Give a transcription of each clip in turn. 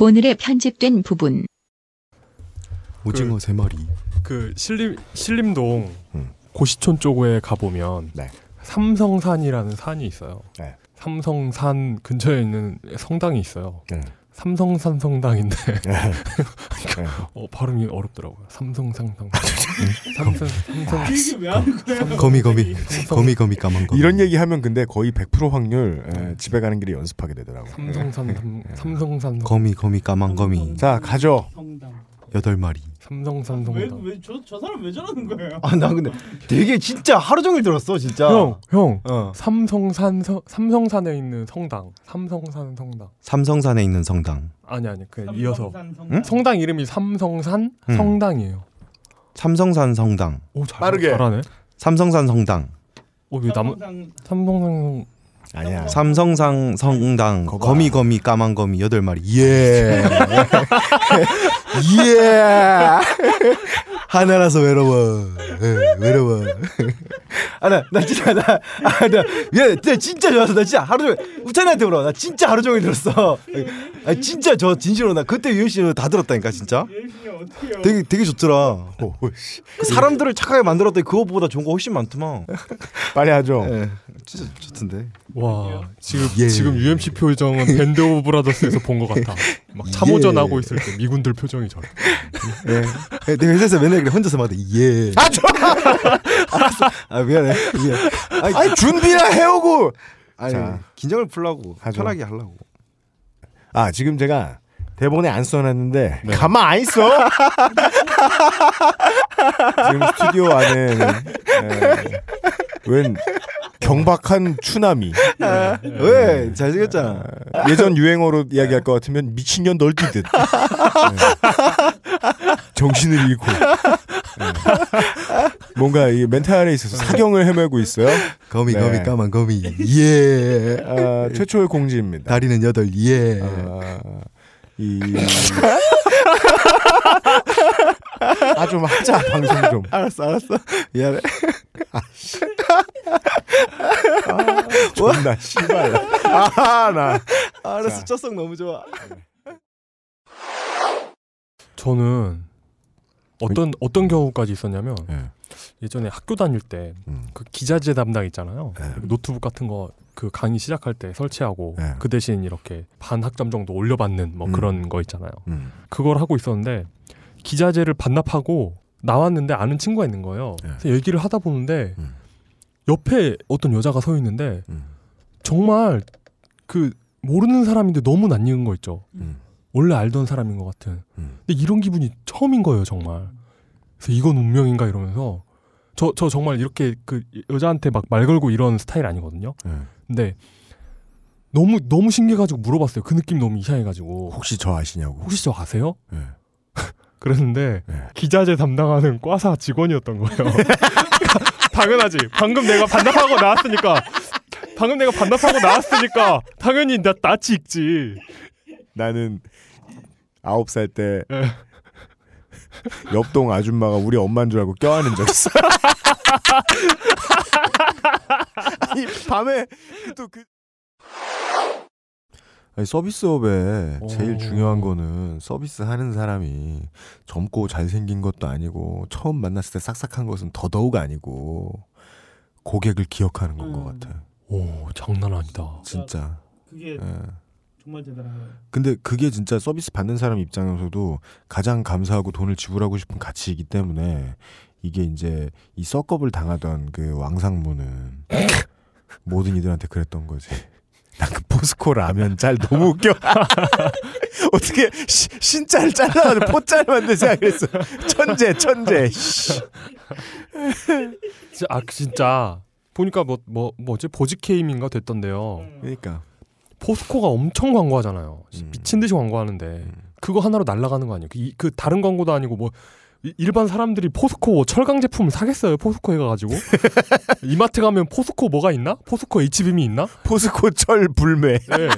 오늘의 편집된 부분 오징어 세 마리. 그 신림 신림동 음. 고시촌 쪽에 가 보면 네. 삼성산이라는 산이 있어요. 네. 삼성산 근처에 있는 성당이 있어요. 네. 삼성산 성당인데 네. 어, 발음이 어렵더라고요. 삼성산 성당. 삼성 삼성 이게 왜 하는 거예요? 거미 거미 삼성- 거미 거미 까만 거미. 이런 얘기 하면 근데 거의 100% 확률 에, 집에 가는 길에 연습하게 되더라고. 삼성산 삼, 삼성산 성- 거미 거미 까만 거미 자 가죠. 성당. 여덟 마리. 삼성산 성당. 왜왜저 저 사람 왜 저러는 거예요? 아 나 근데 되게 진짜 하루 종일 들었어 진짜. 형, 형. 어. 삼성산 서, 삼성산에 있는 성당. 삼성산 성당. 삼성산에 있는 성당. 아니 아니 그 이어서 삼성산 응? 성당. 성당 이름이 삼성산 음. 성당이에요. 삼성산 성당. 오 잘, 빠르게. 잘하네. 삼성산 성당. 어왜 남 삼성산 삼성산 아니야. 삼성산 성당. 거봐. 거미 거미 까만 거미 여덟 마리. 예. 예. 하나라서 외로워. 예, 외로워. 아나 나 진짜 나아나 미안해 나 진짜 좋아서 나 진짜 하루 종일 우찬이한테 물어 나 진짜 하루 종일 들었어. 아 진짜 저 진심으로 나 그때 유현 씨다 들었다니까 진짜. 되게 되게 좋더라. 오, 씨. 그 사람들을 착하게 만들었더니 그거보다 좋은 거 훨씬 많더만. 빨리 하죠. 예, 진짜 좋던데. 와 지금 예. 지금 UMC 표정은 Band of Brothers에서 본 것 같아. 막 참호전 하고 있을 때 미군들 표정이 저래. 예. 예, 회사에서 맨날 그래 혼자서 말해. 예. 아 좋아. 아 미안해. 미안. 아니, 아니 준비나 해오고. 아니 자. 긴장을 풀라고 하죠. 편하게 하려고. 아 지금 제가 대본에 안 써놨는데 네. 가만 안 있어. 지금 스튜디오 안에는 에, 웬 경박한 추나미. 왜 잘생겼잖아. 예전 유행어로 이야기할 것 같으면 미친년 널뛰 듯 네. 정신을 잃고 네. 뭔가 이 멘탈에 있어서 사경을 헤매고 있어요. 거미 네. 거미 까만 거미. 예. 아, 최초의 공지입니다. 다리는 여덟. 예. 아, 이... 아좀 하자 방송 좀. 알았어 알았어. 미안해. 존나 씨발. 아나 알았어 자. 첫성 너무 좋아. 저는 어떤 어떤 경우까지 있었냐면 예. 예전에 학교 다닐 때그 음. 기자재 담당 있잖아요. 네. 노트북 같은 거 그 강의 시작할 때 설치하고 네. 그 대신 이렇게 반 학점 정도 올려받는 뭐 음. 그런 거 있잖아요. 음. 그걸 하고 있었는데 기자재를 반납하고 나왔는데 아는 친구가 있는 거예요. 네. 그래서 얘기를 하다 보는데 음. 옆에 어떤 여자가 서 있는데 음. 정말 그 모르는 사람인데 너무 낯익은 거 있죠. 음. 원래 알던 사람인 것 같은. 음. 근데 이런 기분이 처음인 거예요, 정말. 그래서 이건 운명인가 이러면서 저 저 정말 이렇게 그 여자한테 막 말 걸고 이런 스타일 아니거든요. 예. 근데 너무 너무 신기해가지고 물어봤어요. 그 느낌 너무 이상해가지고 혹시 저 아시냐고. 혹시 저 아세요? 예. 그랬는데 예. 기자재 담당하는 과사 직원이었던 거예요. 당연하지. 방금 내가 반납하고 나왔으니까 방금 내가 반납하고 나왔으니까 당연히 나 낯이 익지. 나는 아홉 살때 예. 옆동 아줌마가 우리 엄마인 줄 알고 껴안은 적 있어. 아니 밤에 또 그 아니 서비스업에 제일 오. 중요한 거는 서비스 하는 사람이 젊고 잘생긴 것도 아니고 처음 만났을 때 싹싹한 것은 더더욱 아니고 고객을 기억하는 건것 음. 같아. 오 장난 아니다. 진짜. 그게 예. 정말 대단한 거예요. 근데 그게 진짜 서비스 받는 사람 입장에서도 가장 감사하고 돈을 지불하고 싶은 가치이기 때문에 이게 이제 이 썩업을 당하던 그 왕상무는 모든 이들한테 그랬던 거지. 나그 포스코 라면 짤 너무 웃겨. 어떻게 시- 신짤 잘라가지고 포짤 만들 생각했어. 천재 천재. 아 진짜 보니까 뭐 뭐 뭐, 지 보직케임인가 됐던데요. 그러니까 포스코가 엄청 광고하잖아요. 음. 미친 듯이 광고하는데 그거 하나로 날아가는 거 아니에요? 그, 이- 그 다른 광고도 아니고 뭐 이- 일반 사람들이 포스코 철강 제품을 사겠어요? 포스코에 가가지고 이마트 가면 포스코 뭐가 있나? 포스코 HBM이 있나? 포스코 철 불매. 네.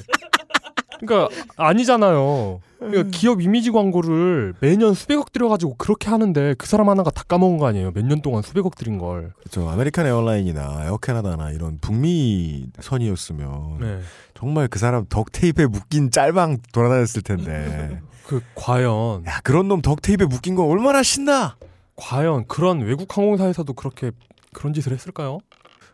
그러니까 아니잖아요. 그러니까 기업 이미지 광고를 매년 수백억 들여가지고 그렇게 하는데 그 사람 하나가 다 까먹은 거 아니에요? 몇 년 동안 수백억 들인 걸. 그렇죠. American Airline이나 Air Canada나 이런 북미 선이었으면 네. 정말 그 사람 duct tape에 묶인 짤방 돌아다녔을 텐데. 그 과연 야 그런 놈 duct tape에 묶인 거 얼마나 신나? 과연 그런 외국 항공사에서도 그렇게 그런 짓을 했을까요?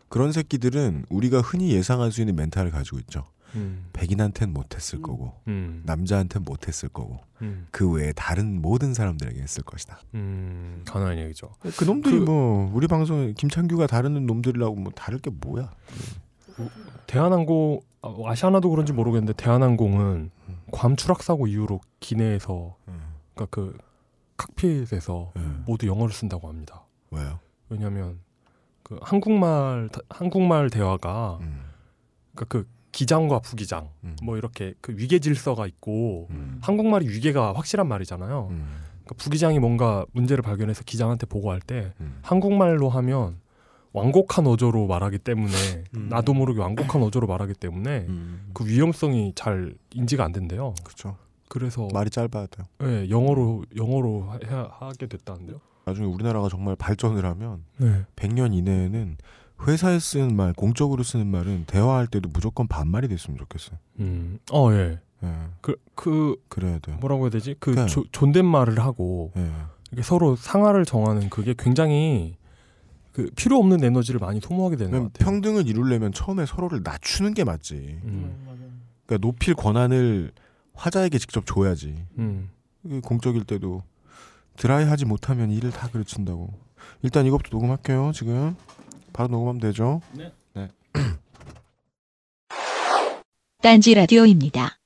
그런 새끼들은 우리가 흔히 예상할 수 있는 멘탈을 가지고 있죠. 음, 백인한텐 못했을 거고 음, 남자한텐 못했을 거고 음, 그 외에 다른 모든 사람들에게 했을 것이다. 음, 가능한 얘기죠. 그 놈들이 그- 뭐 우리 방송에 김창규가 다루는 놈들이라고 뭐 다를 게 뭐야? 대한항공 아, 아시아나도 그런지 모르겠는데 대한항공은 괌 추락 사고 이후로 기내에서 그러니까 그 칵핏에서 음. 모두 영어를 쓴다고 합니다. 왜요? 왜냐하면 그 한국말 한국말 대화가 음. 그러니까 그 기장과 부기장 음. 뭐 이렇게 그 위계 질서가 있고 음. 한국말이 위계가 확실한 말이잖아요. 음. 그러니까 부기장이 뭔가 문제를 발견해서 기장한테 보고할 때 음. 한국말로 하면 완곡한 어조로 말하기 때문에 음. 나도 모르게 완곡한 어조로 말하기 때문에 음. 그 위험성이 잘 인지가 안 된대요. 그렇죠. 그래서 말이 짧아야 돼요. 예, 영어로 영어로 하- 하게 됐다는데요. 나중에 우리나라가 정말 발전을 하면 네. 100년 이내에는 회사에 쓰는 말, 공적으로 쓰는 말은 대화할 때도 무조건 반말이 됐으면 좋겠어요. 음. 어, 예. 예. 그, 그, 그래야 돼요. 뭐라고 해야 되지? 그 네. 조- 존댓말을 하고 예. 이게 서로 상하를 정하는 그게 굉장히 그 필요 없는 에너지를 많이 소모하게 되는 것 같아요. 평등을 이루려면 처음에 서로를 낮추는 게 맞지. 음. 맞아요. 그러니까 높일 권한을 화자에게 직접 줘야지. 음. 이게 공적일 때도 드라이하지 못하면 일을 다 그르친다고. 일단 이것부터 녹음할게요. 지금 바로 녹음하면 되죠. 네. 딴지 라디오입니다.